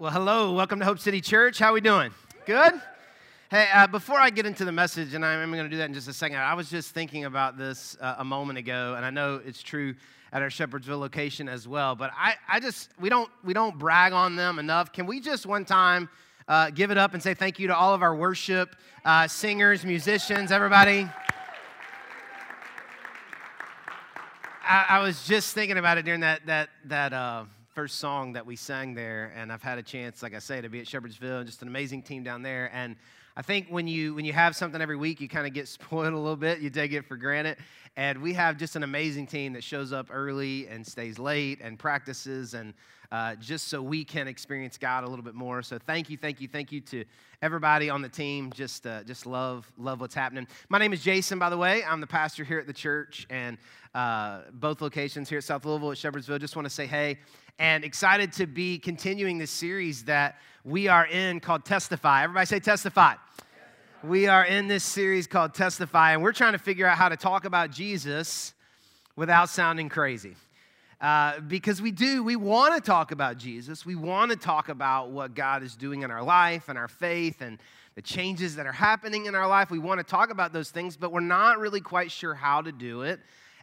Well, hello. Welcome to Hope City Church. How we doing? Good? Hey, uh, before I get into the message, and I'm going to do that in just a second, I was just thinking about this uh, a moment ago, and I know it's true at our Shepherdsville location as well. But I, I just we don't we don't brag on them enough. Can we just one time uh, give it up and say thank you to all of our worship uh, singers, musicians, everybody? I, I, was just thinking about it during that that that uh, first song that we sang there, and I've had a chance, like I say, to be at Shepherdsville, and just an amazing team down there. And I think when you when you have something every week, you kind of get spoiled a little bit. You take it for granted. And we have just an amazing team that shows up early and stays late and practices and uh, just so we can experience God a little bit more. So thank you, thank you, thank you to everybody on the team. Just uh, just love love what's happening. My name is Jason, by the way. I'm the pastor here at the church and uh, both locations here at South Louisville at Shepherdsville. Just want to say hey and excited to be continuing this series that we are in called Testify. Everybody say Testify. We are in this series called Testify, and we're trying to figure out how to talk about Jesus without sounding crazy. Uh, because we do, we want to talk about Jesus. We want to talk about what God is doing in our life and our faith and the changes that are happening in our life. We want to talk about those things, but we're not really quite sure how to do it.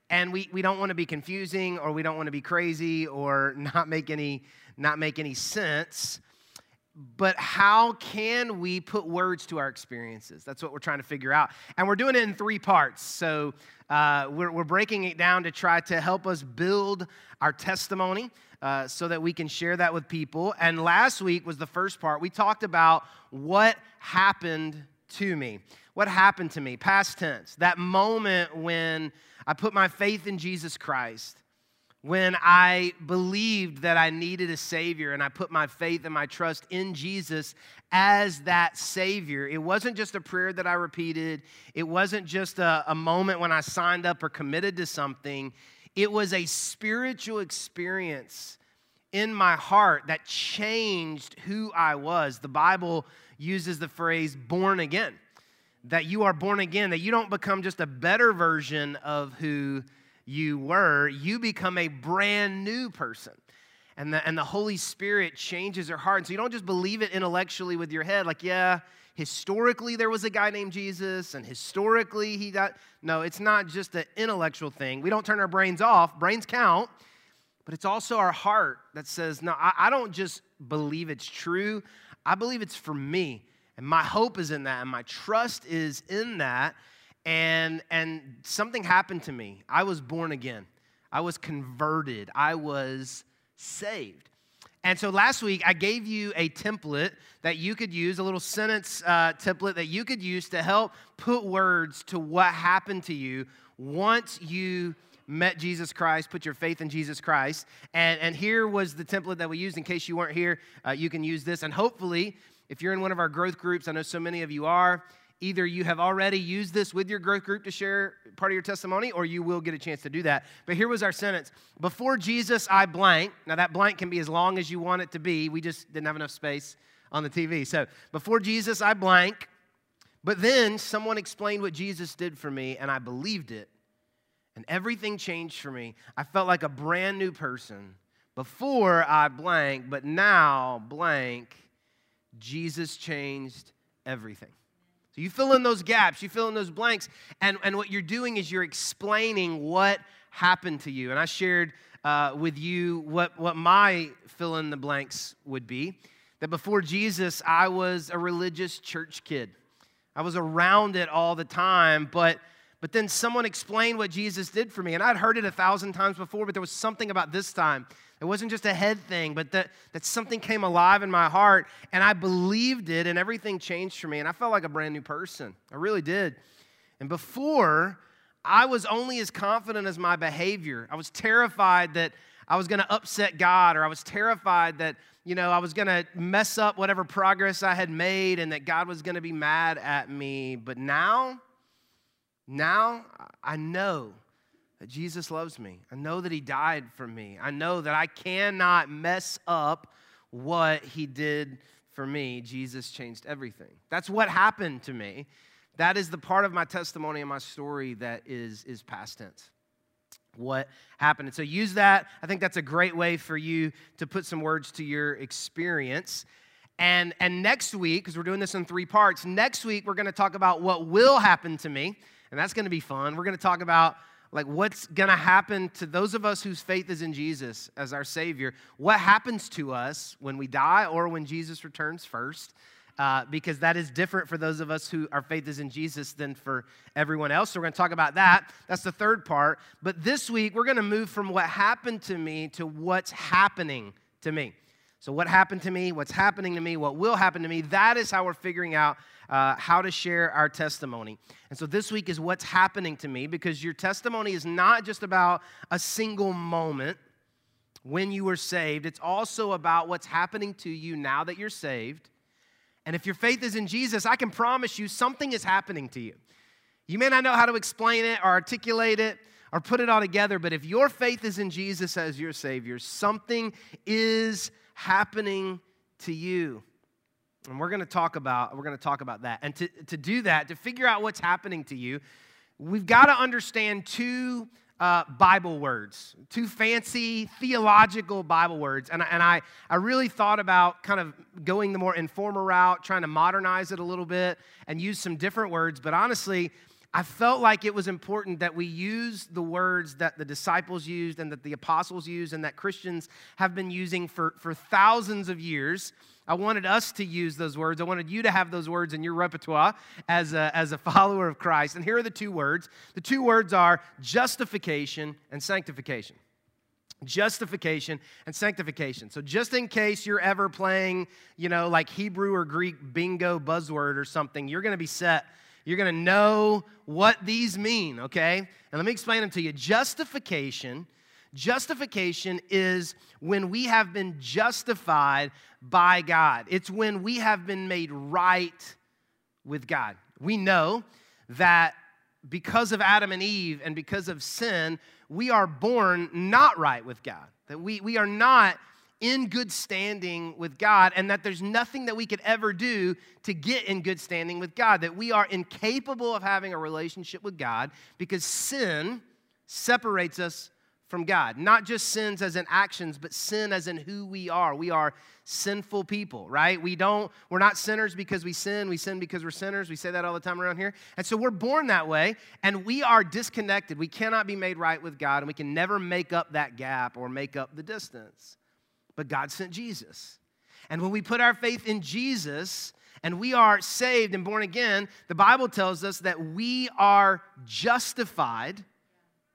And we, we don't want to be confusing or we don't want to be crazy or not make any, not make any sense. But how can we put words to our experiences? That's what we're trying to figure out. And we're doing it in three parts. So uh, we're, we're breaking it down to try to help us build our testimony uh, so that we can share that with people. And last week was the first part. We talked about what happened to me. What happened to me? Past tense. That moment when I put my faith in Jesus Christ when I believed that I needed a Savior and I put my faith and my trust in Jesus as that Savior. It wasn't just a prayer that I repeated, it wasn't just a, a, moment when I signed up or committed to something. It was a spiritual experience in my heart that changed who I was. The Bible uses the phrase born again that you are born again, that you don't become just a better version of who you were, you become a brand new person. And the, and the Holy Spirit changes your heart. And so you don't just believe it intellectually with your head, like, yeah, historically there was a guy named Jesus, and historically he got. No, it's not just an intellectual thing. We don't turn our brains off, brains count, but it's also our heart that says, no, I, I don't just believe it's true, I believe it's for me. And my hope is in that, and my trust is in that. And, and something happened to me. I was born again, I was converted, I was saved. And so last week, I gave you a template that you could use, a little sentence uh, template that you could use to help put words to what happened to you once you met Jesus Christ, put your faith in Jesus Christ. And, and here was the template that we used in case you weren't here. Uh, you can use this. And hopefully, if you're in one of our growth groups, I know so many of you are, either you have already used this with your growth group to share part of your testimony, or you will get a chance to do that. But here was our sentence Before Jesus, I blank. Now, that blank can be as long as you want it to be. We just didn't have enough space on the TV. So, before Jesus, I blank. But then someone explained what Jesus did for me, and I believed it. And everything changed for me. I felt like a brand new person before I blank, but now blank Jesus changed everything. So you fill in those gaps, you fill in those blanks, and, and what you're doing is you're explaining what happened to you. And I shared uh, with you what, what my fill in the blanks would be that before Jesus, I was a religious church kid. I was around it all the time, but but then someone explained what Jesus did for me. And I'd heard it a thousand times before, but there was something about this time it wasn't just a head thing, but that, that something came alive in my heart and I believed it and everything changed for me. And I felt like a brand new person. I really did. And before, I was only as confident as my behavior. I was terrified that I was going to upset God or I was terrified that, you know, I was going to mess up whatever progress I had made and that God was going to be mad at me. But now, now I know that Jesus loves me. I know that He died for me. I know that I cannot mess up what He did for me. Jesus changed everything. That's what happened to me. That is the part of my testimony and my story that is, is past tense. what happened. And so use that. I think that's a great way for you to put some words to your experience. And, and next week, because we're doing this in three parts, next week we're going to talk about what will happen to me. And that's going to be fun. We're going to talk about like what's going to happen to those of us whose faith is in Jesus as our Savior. What happens to us when we die or when Jesus returns first uh, because that is different for those of us who our faith is in Jesus than for everyone else. So we're going to talk about that. That's the third part. But this week, we're going to move from what happened to me to what's happening to me. So, what happened to me, what's happening to me, what will happen to me, that is how we're figuring out uh, how to share our testimony. And so, this week is what's happening to me because your testimony is not just about a single moment when you were saved, it's also about what's happening to you now that you're saved and if your faith is in Jesus, I can promise you something is happening to you. You may not know how to explain it or articulate it or put it all together, but if your faith is in Jesus as your Savior, something is happening to you. And we're gonna talk about, we're gonna talk about that. And to, to do that, to figure out what's happening to you, we've got to understand two uh, Bible words, two fancy theological Bible words. And, and I, I really thought about kind of going the more informal route, trying to modernize it a little bit and use some different words. But honestly, I felt like it was important that we use the words that the disciples used and that the apostles used and that Christians have been using for, for thousands of years I wanted us to use those words. I wanted you to have those words in your repertoire as a, as a follower of Christ. And here are the two words the two words are justification and sanctification. Justification and sanctification. So, just in case you're ever playing, you know, like Hebrew or Greek bingo buzzword or something, you're going to be set. You're going to know what these mean, okay? And let me explain them to you. Justification Justification is when we have been justified by God, it's when we have been made right with God. We know that because of Adam and Eve and because of sin, we are born not right with God, that we, we are not in good standing with God, and that there's nothing that we could ever do to get in good standing with God, that we are incapable of having a relationship with God because sin separates us from God. Not just sins as in actions, but sin as in who we are. We are sinful people, right? We don't, we're not sinners because we sin. We sin because we're sinners. We say that all the time around here. And so we're born that way, and we are disconnected. We cannot be made right with God, and we can never make up that gap or make up the distance. But God sent Jesus. And when we put our faith in Jesus, and we are saved and born again, the Bible tells us that we are justified.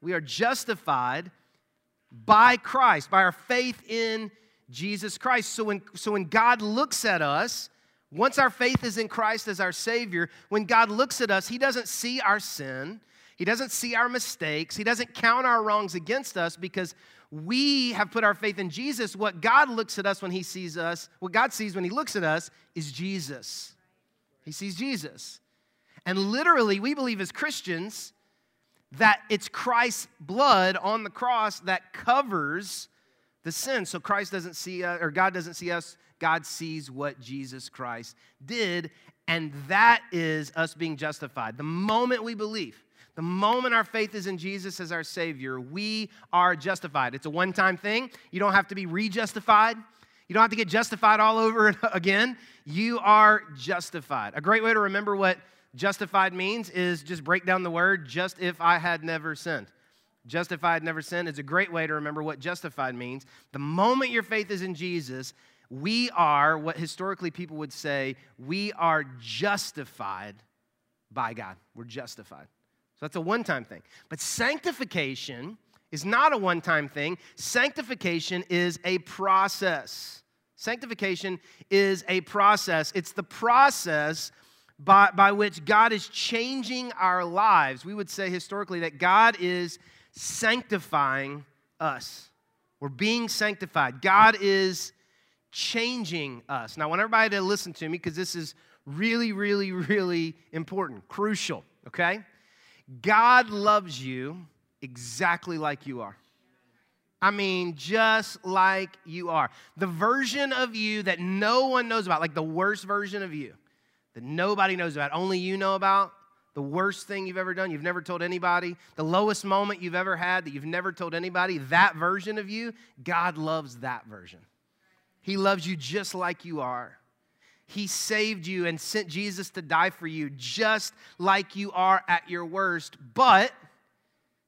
We are justified by Christ, by our faith in Jesus Christ. So when, so when God looks at us, once our faith is in Christ as our Savior, when God looks at us, He doesn't see our sin, He doesn't see our mistakes, He doesn't count our wrongs against us because we have put our faith in Jesus. What God looks at us when He sees us, what God sees when He looks at us is Jesus. He sees Jesus. And literally, we believe as Christians that it's Christ's blood on the cross that covers the sin. So Christ doesn't see us, or God doesn't see us, God sees what Jesus Christ did, and that is us being justified. The moment we believe, the moment our faith is in Jesus as our Savior, we are justified. It's a one time thing. You don't have to be re justified. You don't have to get justified all over again. You are justified. A great way to remember what justified means is just break down the word just if I had never sinned. Justified, never sinned is a great way to remember what justified means. The moment your faith is in Jesus, we are what historically people would say, we are justified by God. We're justified. So that's a one time thing. But sanctification is not a one time thing, sanctification is a process. Sanctification is a process. It's the process by, by which God is changing our lives. We would say historically that God is sanctifying us. We're being sanctified. God is changing us. Now, I want everybody to listen to me because this is really, really, really important, crucial, okay? God loves you exactly like you are. I mean, just like you are. The version of you that no one knows about, like the worst version of you, that nobody knows about, only you know about, the worst thing you've ever done, you've never told anybody, the lowest moment you've ever had that you've never told anybody, that version of you, God loves that version. He loves you just like you are. He saved you and sent Jesus to die for you just like you are at your worst, but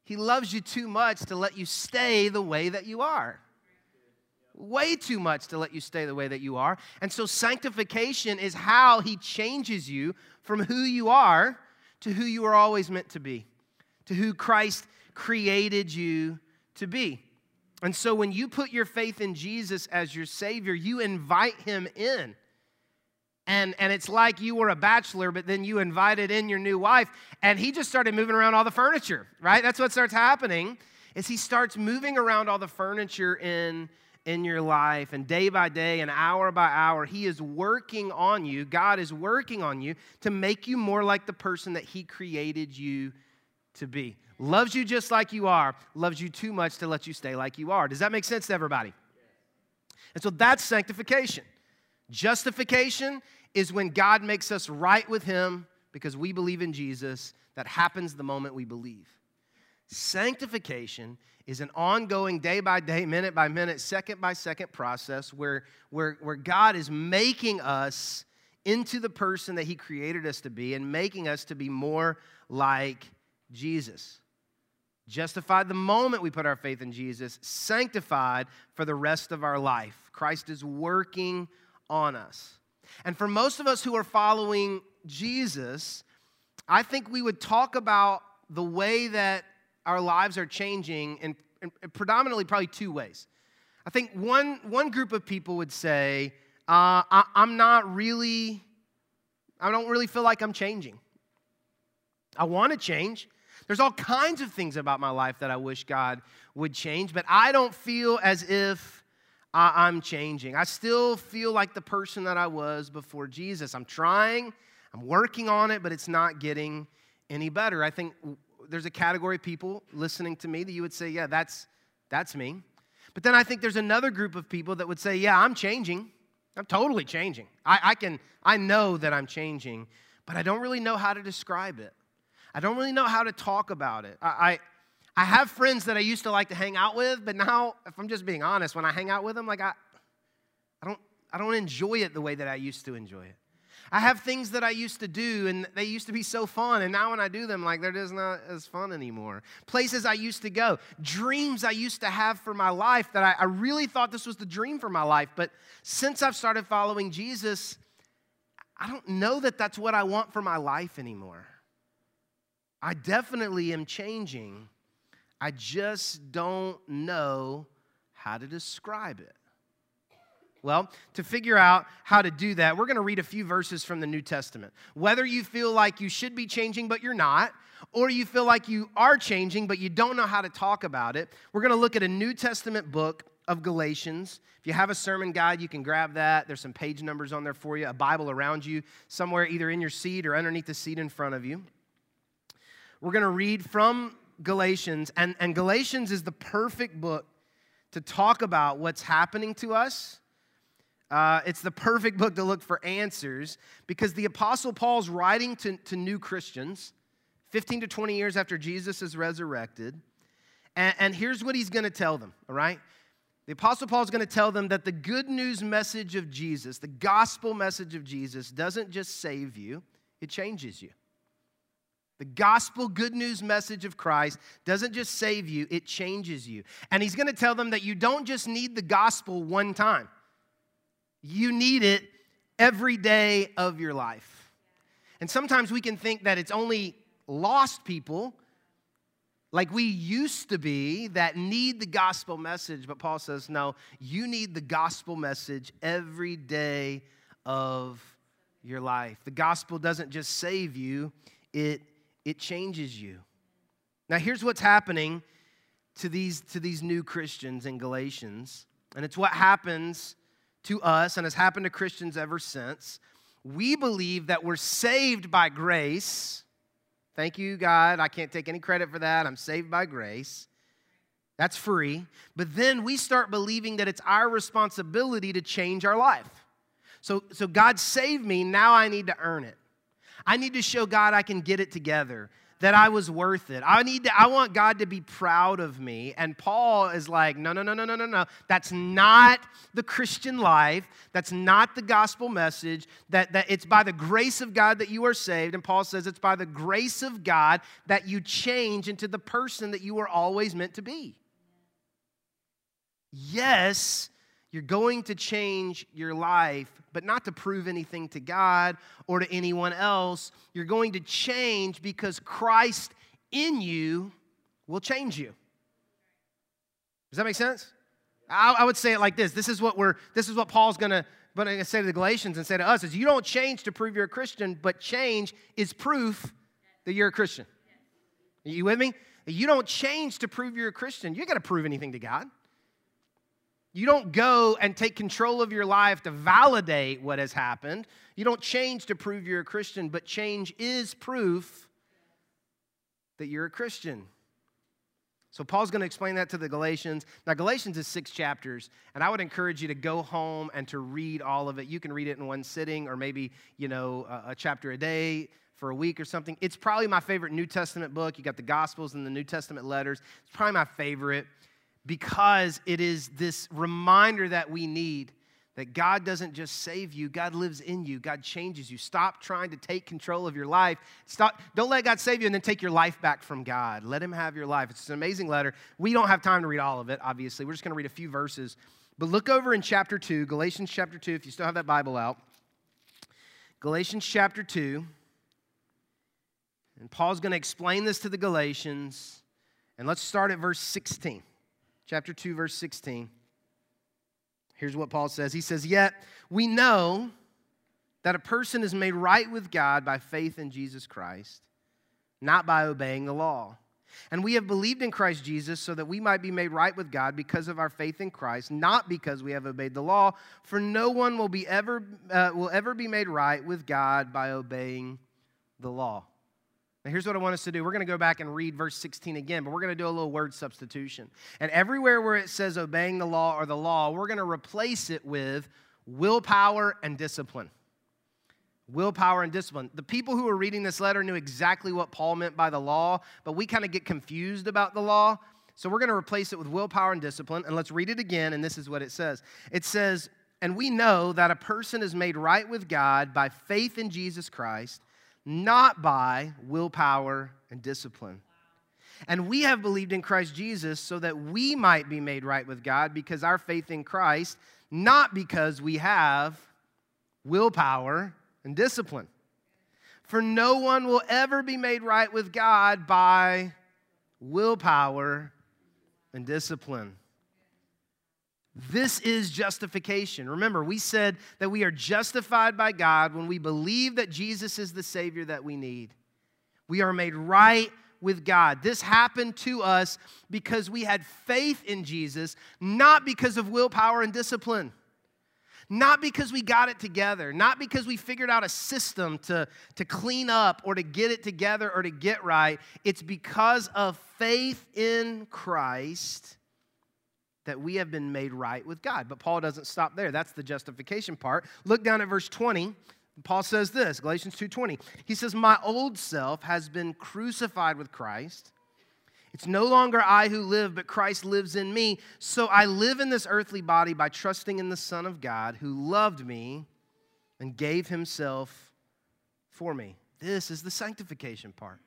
He loves you too much to let you stay the way that you are. Way too much to let you stay the way that you are. And so, sanctification is how He changes you from who you are to who you were always meant to be, to who Christ created you to be. And so when you put your faith in Jesus as your Savior, you invite Him in. And, and it's like you were a bachelor, but then you invited in your new wife, and he just started moving around all the furniture, right? That's what starts happening, is he starts moving around all the furniture in, in your life. And day by day and hour by hour, he is working on you. God is working on you to make you more like the person that he created you to be loves you just like you are, loves you too much to let you stay like you are. Does that make sense to everybody? And so that's sanctification. Justification is when God makes us right with Him because we believe in Jesus. That happens the moment we believe. Sanctification is an ongoing day by day, minute by minute, second by second process where, where, where God is making us into the person that He created us to be and making us to be more like Jesus. Justified the moment we put our faith in Jesus, sanctified for the rest of our life. Christ is working on us. And for most of us who are following Jesus, I think we would talk about the way that our lives are changing in, in predominantly probably two ways. I think one, one group of people would say, uh, I, I'm not really, I don't really feel like I'm changing. I want to change. There's all kinds of things about my life that I wish God would change, but I don't feel as if I, am changing. I still feel like the person that I was before Jesus. I'm trying, I'm working on it, but it's not getting any better. I think there's a category of people listening to me that you would say, yeah, that's, that's me. But then I think there's another group of people that would say, yeah, I'm changing. I'm totally changing. I, I can, I know that I'm changing, but I don't really know how to describe it. I don't really know how to talk about it. I, I, I have friends that I used to like to hang out with, but now, if I'm just being honest, when I hang out with them, like I, I don't, I don't enjoy it the way that I used to enjoy it. I have things that I used to do and they used to be so fun, and now when I do them, like they're just not as fun anymore. Places I used to go, dreams I used to have for my life that I, I really thought this was the dream for my life, but since I've started following Jesus, I don't know that that's what I want for my life anymore. I definitely am changing. I just don't know how to describe it. Well, to figure out how to do that, we're going to read a few verses from the New Testament. Whether you feel like you should be changing, but you're not, or you feel like you are changing, but you don't know how to talk about it, we're going to look at a New Testament book of Galatians. If you have a sermon guide, you can grab that. There's some page numbers on there for you, a Bible around you, somewhere either in your seat or underneath the seat in front of you. We're going to read from Galatians, and, and Galatians is the perfect book to talk about what's happening to us. Uh, it's the perfect book to look for answers because the Apostle Paul's writing to, to new Christians 15 to 20 years after Jesus is resurrected. And, and here's what he's going to tell them, all right? The Apostle Paul is going to tell them that the good news message of Jesus, the gospel message of Jesus, doesn't just save you, it changes you. The gospel good news message of Christ doesn't just save you, it changes you. And he's going to tell them that you don't just need the gospel one time, you need it every day of your life. And sometimes we can think that it's only lost people like we used to be that need the gospel message, but Paul says, no, you need the gospel message every day of your life. The gospel doesn't just save you, it it changes you. Now, here's what's happening to these, to these new Christians in Galatians, and it's what happens to us and has happened to Christians ever since. We believe that we're saved by grace. Thank you, God. I can't take any credit for that. I'm saved by grace. That's free. But then we start believing that it's our responsibility to change our life. So, so God saved me, now I need to earn it. I need to show God I can get it together that I was worth it. I need to, I want God to be proud of me. And Paul is like, no, no, no, no, no, no, no. That's not the Christian life. That's not the gospel message. That, that it's by the grace of God that you are saved. And Paul says it's by the grace of God that you change into the person that you were always meant to be. Yes, you're going to change your life, but not to prove anything to God or to anyone else. You're going to change because Christ in you will change you. Does that make sense? I, I would say it like this. This is what we're, this is what Paul's gonna, gonna say to the Galatians and say to us is you don't change to prove you're a Christian, but change is proof that you're a Christian. Are you with me? You don't change to prove you're a Christian. You got to prove anything to God. You don't go and take control of your life to validate what has happened. You don't change to prove you're a Christian, but change is proof that you're a Christian. So, Paul's going to explain that to the Galatians. Now, Galatians is six chapters, and I would encourage you to go home and to read all of it. You can read it in one sitting, or maybe, you know, a, chapter a day for a week or something. It's probably my favorite New Testament book. You got the Gospels and the New Testament letters. It's probably my favorite because it is this reminder that we need that God doesn't just save you, God lives in you. God changes you. Stop trying to take control of your life. Stop don't let God save you and then take your life back from God. Let him have your life. It's an amazing letter. We don't have time to read all of it, obviously. We're just going to read a few verses. But look over in chapter 2, Galatians chapter 2 if you still have that Bible out. Galatians chapter 2. And Paul's going to explain this to the Galatians. And let's start at verse 16 chapter 2, verse 16. Here's what Paul says He says, Yet we know that a person is made right with God by faith in Jesus Christ, not by obeying the law. And we have believed in Christ Jesus so that we might be made right with God because of our faith in Christ, not because we have obeyed the law. For no one will, be ever, uh, will ever be made right with God by obeying the law. Now, here's what I want us to do. We're going to go back and read verse 16 again, but we're going to do a little word substitution. And everywhere where it says obeying the law or the law, we're going to replace it with willpower and discipline. Willpower and discipline. The people who were reading this letter knew exactly what Paul meant by the law, but we kind of get confused about the law. So we're going to replace it with willpower and discipline. And let's read it again, and this is what it says it says, And we know that a person is made right with God by faith in Jesus Christ not by willpower and discipline. And we have believed in Christ Jesus so that we might be made right with God because our faith in Christ, not because we have willpower and discipline. For no one will ever be made right with God by willpower and discipline. This is justification. Remember, we said that we are justified by God when we believe that Jesus is the Savior that we need. We are made right with God. This happened to us because we had faith in Jesus, not because of willpower and discipline. Not because we got it together, not because we figured out a system to, to clean up or to get it together or to get right. It's because of faith in Christ that we have been made right with God. But Paul doesn't stop there. That's the justification part. Look down at verse 20. Paul says this, Galatians 2:20. He says, "My old self has been crucified with Christ. It's no longer I who live, but Christ lives in me. So I live in this earthly body by trusting in the Son of God who loved me and gave himself for me." This is the sanctification part.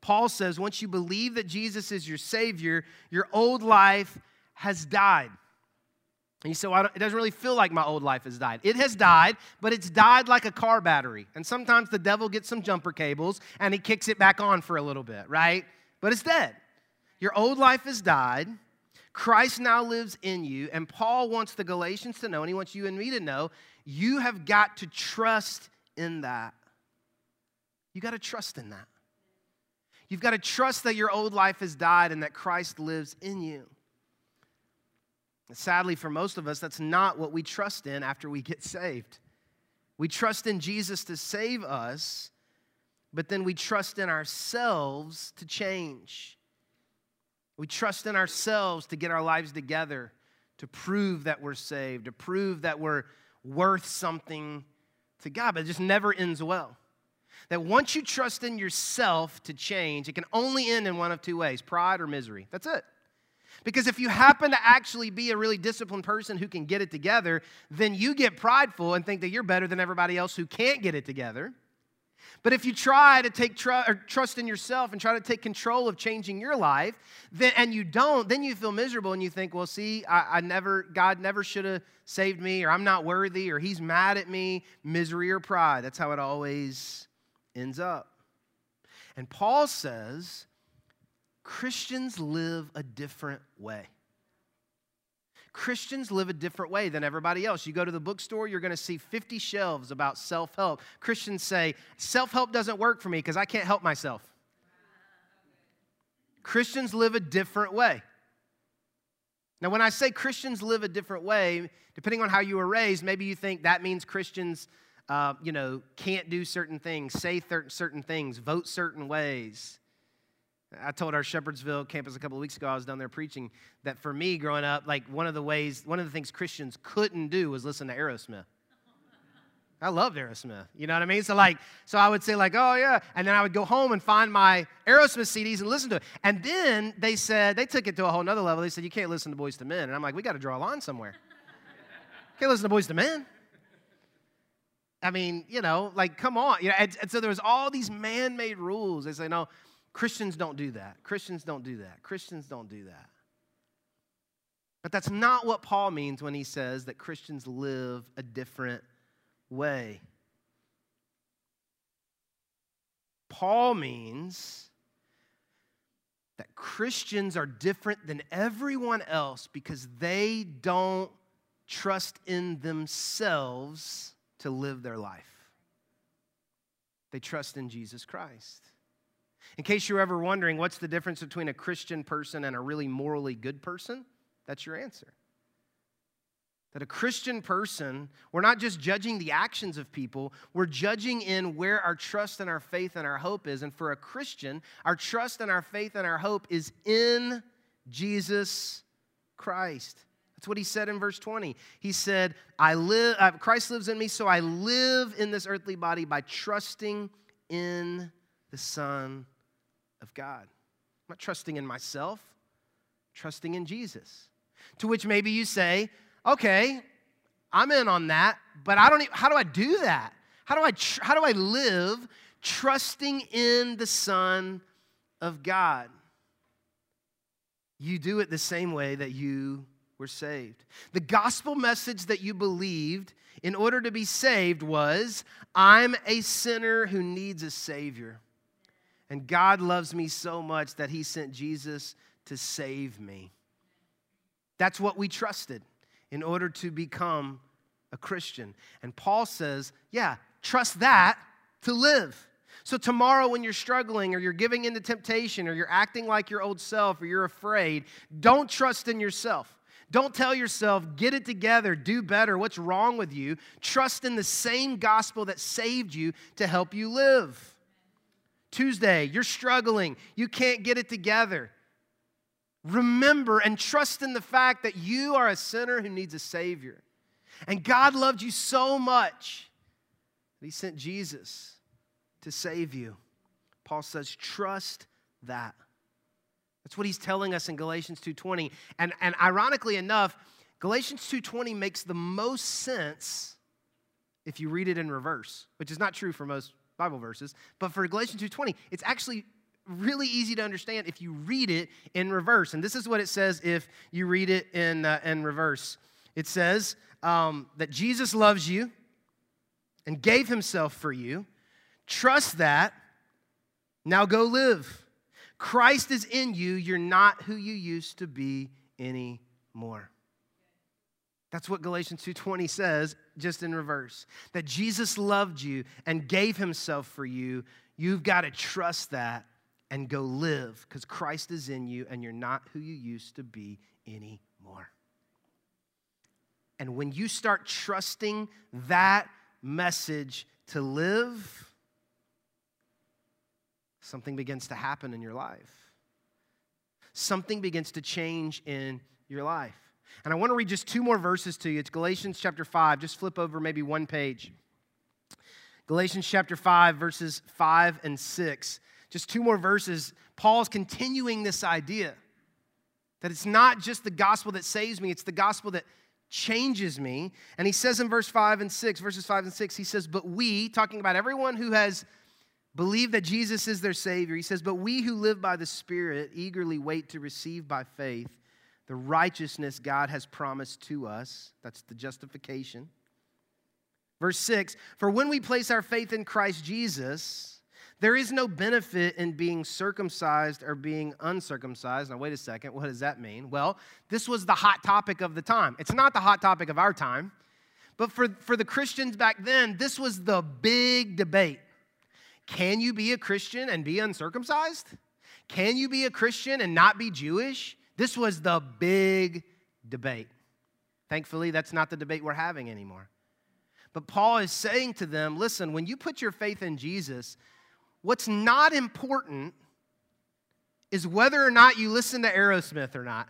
Paul says once you believe that Jesus is your Savior, your old life has died. And you say, well, it doesn't really feel like my old life has died. It has died, but it's died like a car battery. And sometimes the devil gets some jumper cables and he kicks it back on for a little bit, right? But it's dead. Your old life has died. Christ now lives in you. And Paul wants the Galatians to know, and he wants you and me to know, you have got to trust in that. You got to trust in that. You've got to trust that your old life has died and that Christ lives in you. Sadly, for most of us, that's not what we trust in after we get saved. We trust in Jesus to save us, but then we trust in ourselves to change. We trust in ourselves to get our lives together, to prove that we're saved, to prove that we're worth something to God, but it just never ends well. that once you trust in yourself to change, it can only end in one of two ways pride or misery. That's it. Because if you happen to actually be a really disciplined person who can get it together, then you get prideful and think that you're better than everybody else who can't get it together. But if you try to take tr- trust in yourself and try to take control of changing your life, then, and you don't, then you feel miserable and you think, well, see, I, I never, God never should have saved me, or I'm not worthy, or He's mad at me, misery or pride. That's how it always ends up. And Paul says Christians live a different way. Christians live a different way than everybody else. You go to the bookstore, you're going to see 50 shelves about self help. Christians say, self help doesn't work for me because I can't help myself. Christians live a different way. Now, when I say Christians live a different way, depending on how you were raised, maybe you think that means Christians, uh, you know, can't do certain things, say certain things, vote certain ways. I told our Shepherdsville campus a couple of weeks ago, I was down there preaching, that for me growing up, like one of the ways, one of the things Christians couldn't do was listen to Aerosmith. I loved Aerosmith. You know what I mean? So like, so I would say like, oh yeah, and then I would go home and find my Aerosmith CDs and listen to it. And then they said they took it to a whole nother level. They said you can't listen to Boyz II Men, and I'm like, we got to draw a line somewhere. can't listen to Boyz II Men. I mean, you know, like come on. You know, and, and so there was all these man-made rules. They say no, Christians don't do that. Christians don't do that. Christians don't do that. But that's not what Paul means when he says that Christians live a different way. Paul means that Christians are different than everyone else because they don't trust in themselves to live their life. They trust in Jesus Christ. In case you're ever wondering what's the difference between a Christian person and a really morally good person, that's your answer. That a Christian person, we're not just judging the actions of people, we're judging in where our trust and our faith and our hope is. And for a Christian, our trust and our faith and our hope is in Jesus Christ. That's what he said in verse 20. He said, I live, uh, Christ lives in me, so I live in this earthly body by trusting in the Son of God. I'm not trusting in myself, trusting in Jesus. To which maybe you say, okay, I'm in on that, but I don't even, how do I do that? How do I, tr- how do I live trusting in the Son of God? You do it the same way that you were saved. The gospel message that you believed in order to be saved was I'm a sinner who needs a Savior. And God loves me so much that He sent Jesus to save me. That's what we trusted in order to become a Christian. And Paul says, yeah, trust that to live. So, tomorrow, when you're struggling or you're giving into temptation or you're acting like your old self or you're afraid, don't trust in yourself. Don't tell yourself, get it together, do better, what's wrong with you. Trust in the same gospel that saved you to help you live. Tuesday, you're struggling, you can't get it together. Remember and trust in the fact that you are a sinner who needs a Savior. And God loved you so much that He sent Jesus to save you. Paul says, trust that. That's what he's telling us in Galatians 2:20. And, and ironically enough, Galatians 2:20 makes the most sense if you read it in reverse, which is not true for most Bible verses. But for Galatians 2:20, it's actually really easy to understand if you read it in reverse. And this is what it says if you read it in, uh, in reverse. It says um, that Jesus loves you and gave himself for you. Trust that. Now go live. Christ is in you. You're not who you used to be anymore. That's what Galatians 2:20 says just in reverse. That Jesus loved you and gave himself for you. You've got to trust that and go live because Christ is in you and you're not who you used to be anymore. And when you start trusting that message to live, something begins to happen in your life. Something begins to change in your life. And I want to read just two more verses to you. It's Galatians chapter 5. Just flip over maybe one page. Galatians chapter 5, verses 5 and 6. Just two more verses. Paul's continuing this idea that it's not just the gospel that saves me, it's the gospel that changes me. And he says in verse 5 and 6, verses 5 and 6, he says, But we, talking about everyone who has believed that Jesus is their Savior, he says, But we who live by the Spirit eagerly wait to receive by faith the righteousness God has promised to us. That's the justification. Verse 6 For when we place our faith in Christ Jesus, there is no benefit in being circumcised or being uncircumcised. Now, wait a second. What does that mean? Well, this was the hot topic of the time. It's not the hot topic of our time, but for, for the Christians back then, this was the big debate. Can you be a Christian and be uncircumcised? Can you be a Christian and not be Jewish? This was the big debate. Thankfully, that's not the debate we're having anymore. But Paul is saying to them listen, when you put your faith in Jesus, what's not important is whether or not you listen to Aerosmith or not.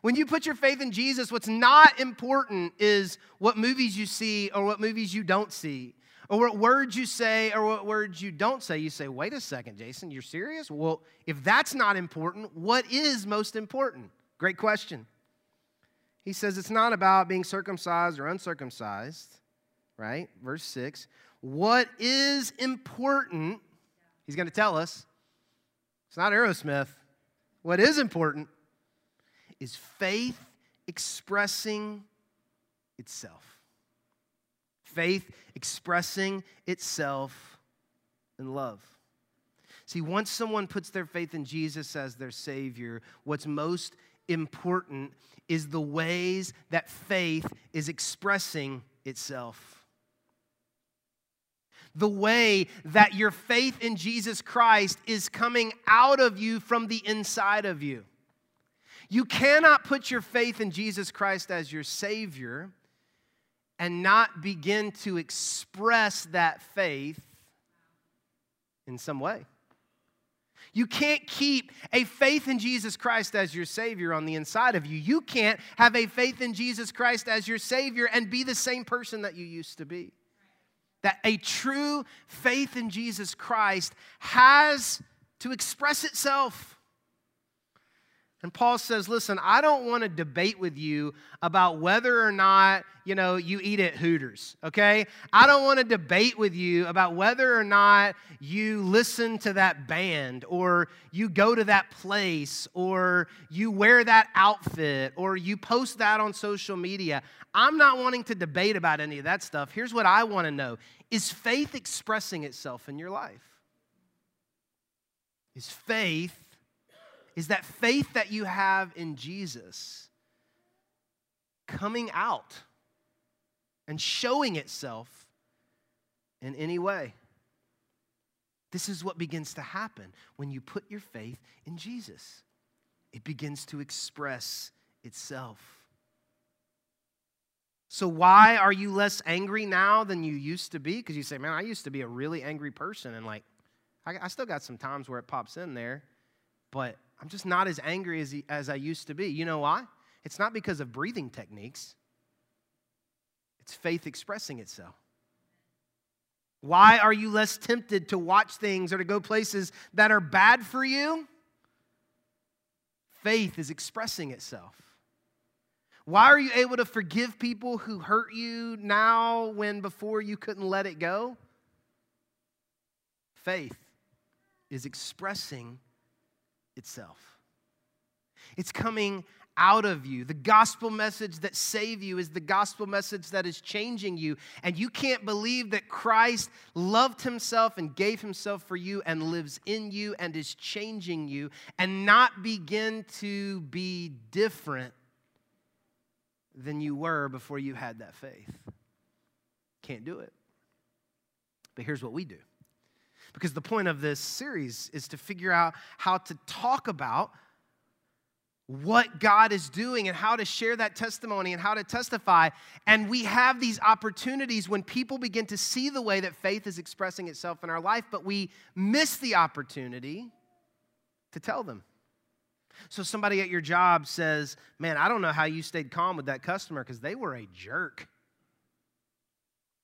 When you put your faith in Jesus, what's not important is what movies you see or what movies you don't see, or what words you say or what words you don't say. You say, wait a second, Jason, you're serious? Well, if that's not important, what is most important? Great question. He says it's not about being circumcised or uncircumcised, right? Verse 6. What is important, he's going to tell us. It's not Aerosmith. What is important is faith expressing itself. Faith expressing itself in love. See, once someone puts their faith in Jesus as their Savior, what's most important is the ways that faith is expressing itself. The way that your faith in Jesus Christ is coming out of you from the inside of you. You cannot put your faith in Jesus Christ as your Savior and not begin to express that faith in some way. You can't keep a faith in Jesus Christ as your Savior on the inside of you. You can't have a faith in Jesus Christ as your Savior and be the same person that you used to be. That a true faith in Jesus Christ has to express itself. And Paul says, listen, I don't want to debate with you about whether or not, you know, you eat at Hooters, okay? I don't want to debate with you about whether or not you listen to that band or you go to that place or you wear that outfit or you post that on social media. I'm not wanting to debate about any of that stuff. Here's what I want to know Is faith expressing itself in your life? Is faith is that faith that you have in Jesus coming out and showing itself in any way. This is what begins to happen when you put your faith in Jesus. It begins to express itself. So, why are you less angry now than you used to be? Because you say, man, I used to be a really angry person, and like, I, I still got some times where it pops in there, but I'm just not as angry as, as I used to be. You know why? It's not because of breathing techniques, it's faith expressing itself. Why are you less tempted to watch things or to go places that are bad for you? Faith is expressing itself. Why are you able to forgive people who hurt you now when before you couldn't let it go? Faith is expressing itself. It's coming out of you. The gospel message that save you is the gospel message that is changing you. And you can't believe that Christ loved himself and gave himself for you and lives in you and is changing you and not begin to be different than you were before you had that faith. Can't do it. But here's what we do because the point of this series is to figure out how to talk about what God is doing and how to share that testimony and how to testify. And we have these opportunities when people begin to see the way that faith is expressing itself in our life, but we miss the opportunity to tell them. So, somebody at your job says, Man, I don't know how you stayed calm with that customer because they were a jerk.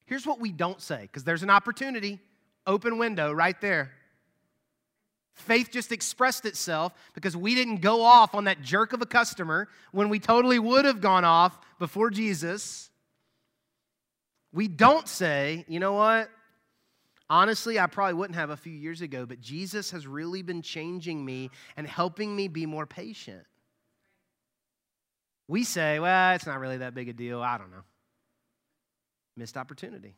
here's what we don't say, because there's an opportunity, open window right there. Faith just expressed itself because we didn't go off on that jerk of a customer when we totally would have gone off before Jesus. We don't say, you know what? Honestly, I probably wouldn't have a few years ago, but Jesus has really been changing me and helping me be more patient. We say, well, it's not really that big a deal. I don't know. Missed opportunity.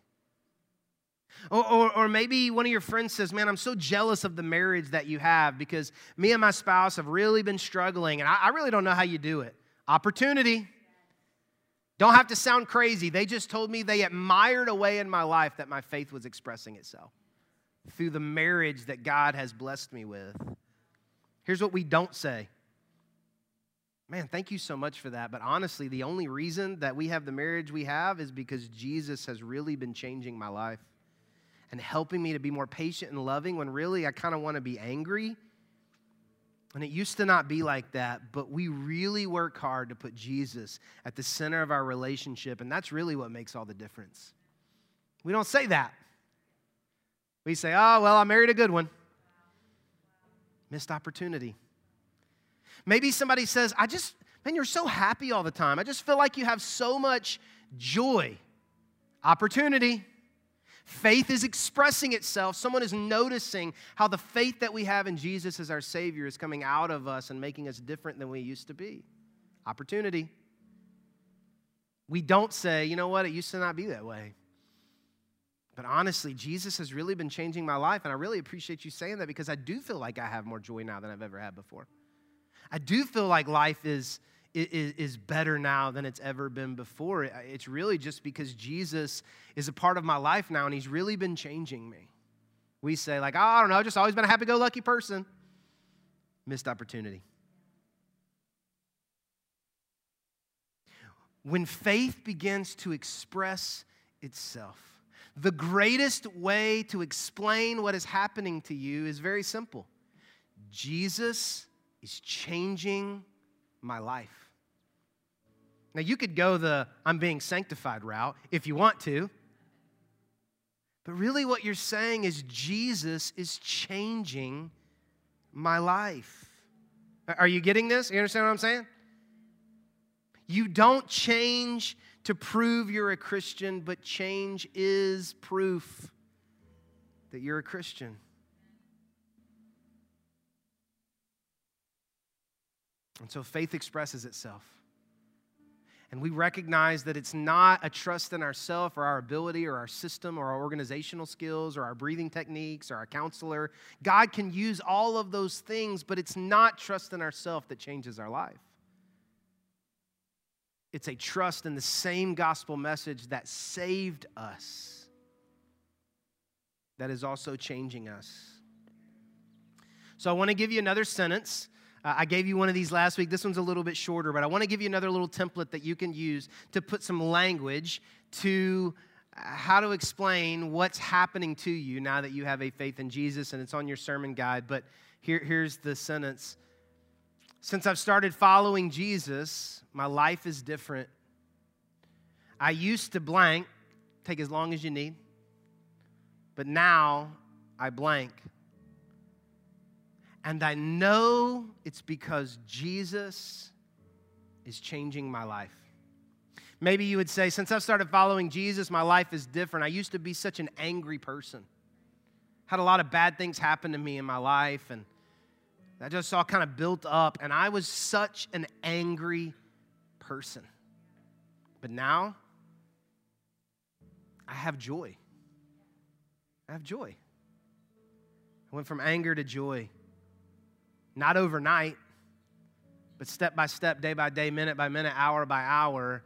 Or, or, or, maybe one of your friends says, Man, I'm so jealous of the marriage that you have because me and my spouse have really been struggling and I, I really don't know how you do it. Opportunity. Don't have to sound crazy. They just told me they admired a way in my life that my faith was expressing itself through the marriage that God has blessed me with. Here's what we don't say Man, thank you so much for that. But honestly, the only reason that we have the marriage we have is because Jesus has really been changing my life and helping me to be more patient and loving when really I kind of want to be angry. And it used to not be like that, but we really work hard to put Jesus at the center of our relationship, and that's really what makes all the difference. We don't say that. We say, oh, well, I married a good one. Missed opportunity. Maybe somebody says, I just, man, you're so happy all the time. I just feel like you have so much joy. Opportunity. Faith is expressing itself. Someone is noticing how the faith that we have in Jesus as our Savior is coming out of us and making us different than we used to be. Opportunity. We don't say, you know what, it used to not be that way. But honestly, Jesus has really been changing my life, and I really appreciate you saying that because I do feel like I have more joy now than I've ever had before. I do feel like life is, is, better now than it's ever been before. It's really just because Jesus is a part of my life now and he's really been changing me. We say, like, oh, I don't know, just always been a happy go lucky person. Missed opportunity. When faith begins to express itself, the greatest way to explain what is happening to you is very simple Jesus is changing my life. Now, you could go the I'm being sanctified route if you want to. But really, what you're saying is Jesus is changing my life. Are you getting this? You understand what I'm saying? You don't change to prove you're a Christian, but change is proof that you're a Christian. And so faith expresses itself. And we recognize that it's not a trust in ourselves or our ability or our system or our organizational skills or our breathing techniques or our counselor. God can use all of those things, but it's not trust in ourselves that changes our life. It's a trust in the same gospel message that saved us that is also changing us. So I want to give you another sentence uh, I gave you one of these last week. This one's a little bit shorter, but I want to give you another little template that you can use to put some language to uh, how to explain what's happening to you now that you have a faith in Jesus, and it's on your sermon guide. But here, here's the sentence Since I've started following Jesus, my life is different. I used to blank, take as long as you need, but now I blank. And I know it's because Jesus is changing my life. Maybe you would say, since I've started following Jesus, my life is different. I used to be such an angry person. Had a lot of bad things happen to me in my life, and that just all kind of built up, and I was such an angry person. But now, I have joy. I have joy. I went from anger to joy. Not overnight, but step by step, day by day, minute by minute, hour by hour,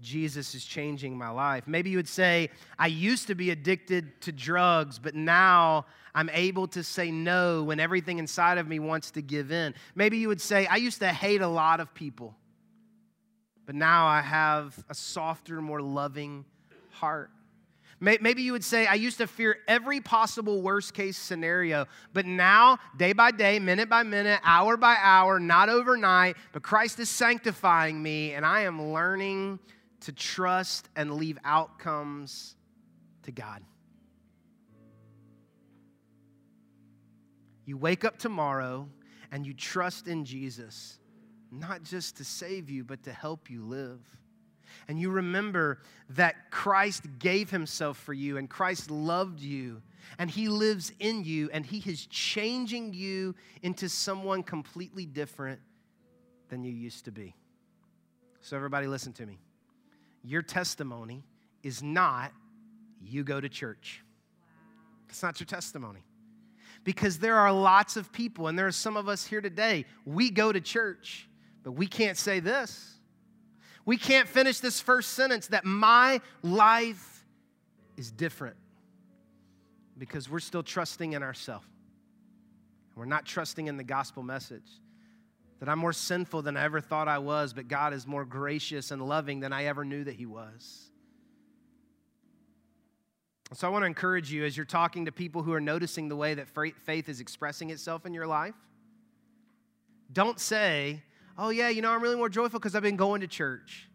Jesus is changing my life. Maybe you would say, I used to be addicted to drugs, but now I'm able to say no when everything inside of me wants to give in. Maybe you would say, I used to hate a lot of people, but now I have a softer, more loving heart. Maybe you would say, I used to fear every possible worst case scenario, but now, day by day, minute by minute, hour by hour, not overnight, but Christ is sanctifying me, and I am learning to trust and leave outcomes to God. You wake up tomorrow and you trust in Jesus, not just to save you, but to help you live. And you remember that Christ gave himself for you and Christ loved you and he lives in you and he is changing you into someone completely different than you used to be. So, everybody, listen to me. Your testimony is not you go to church. It's not your testimony because there are lots of people, and there are some of us here today, we go to church, but we can't say this. We can't finish this first sentence that my life is different because we're still trusting in ourselves. We're not trusting in the gospel message that I'm more sinful than I ever thought I was, but God is more gracious and loving than I ever knew that He was. So I want to encourage you as you're talking to people who are noticing the way that faith is expressing itself in your life. Don't say, oh, yeah, you know, I'm really more joyful because I've been going to church.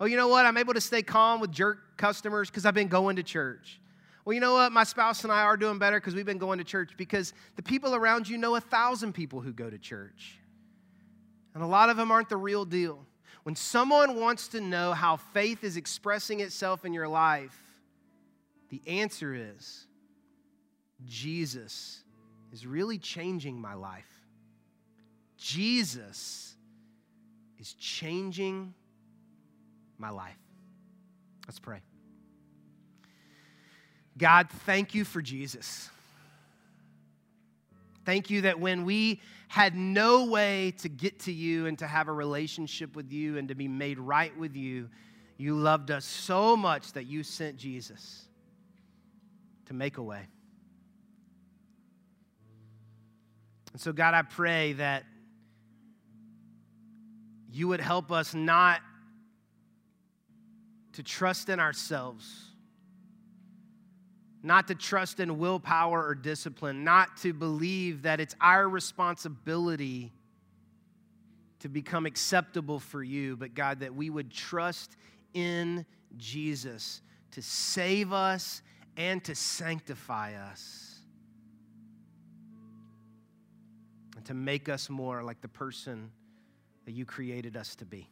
Oh, you know what? I'm able to stay calm with jerk customers because I've been going to church. Well, you know what? My spouse and I are doing better because we've been going to church because the people around you know a thousand people who go to church. And a lot of them aren't the real deal. When someone wants to know how faith is expressing itself in your life, the answer is Jesus is really changing my life. Jesus is changing my life. Let's pray. God, thank you for Jesus. Thank you that when we had no way to get to you and to have a relationship with you and to be made right with you, you loved us so much that you sent Jesus to make a way. And so, God, I pray that you would help us not to trust in ourselves, not to trust in willpower or discipline, not to believe that it's our responsibility to become acceptable for you, but God, that we would trust in Jesus to save us and to sanctify us and to make us more like the person that you created us to be.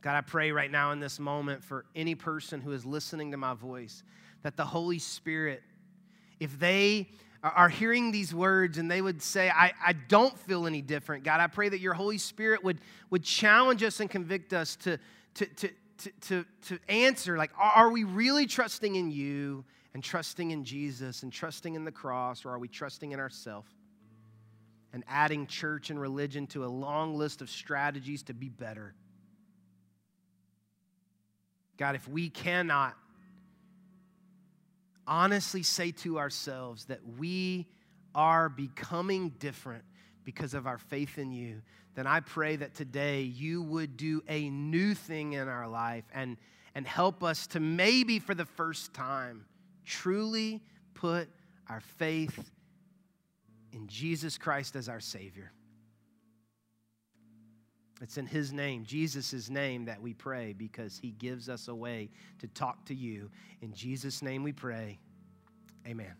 God, I pray right now in this moment for any person who is listening to my voice that the Holy Spirit, if they are hearing these words and they would say, I, I don't feel any different, God, I pray that your Holy Spirit would, would challenge us and convict us to, to, to, to, to, to answer like, are we really trusting in you and trusting in Jesus and trusting in the cross, or are we trusting in ourselves and adding church and religion to a long list of strategies to be better? God, if we cannot honestly say to ourselves that we are becoming different because of our faith in you, then I pray that today you would do a new thing in our life and, and help us to maybe for the first time truly put our faith in Jesus Christ as our Savior. It's in His name, Jesus' name, that we pray because He gives us a way to talk to you. In Jesus' name we pray. Amen.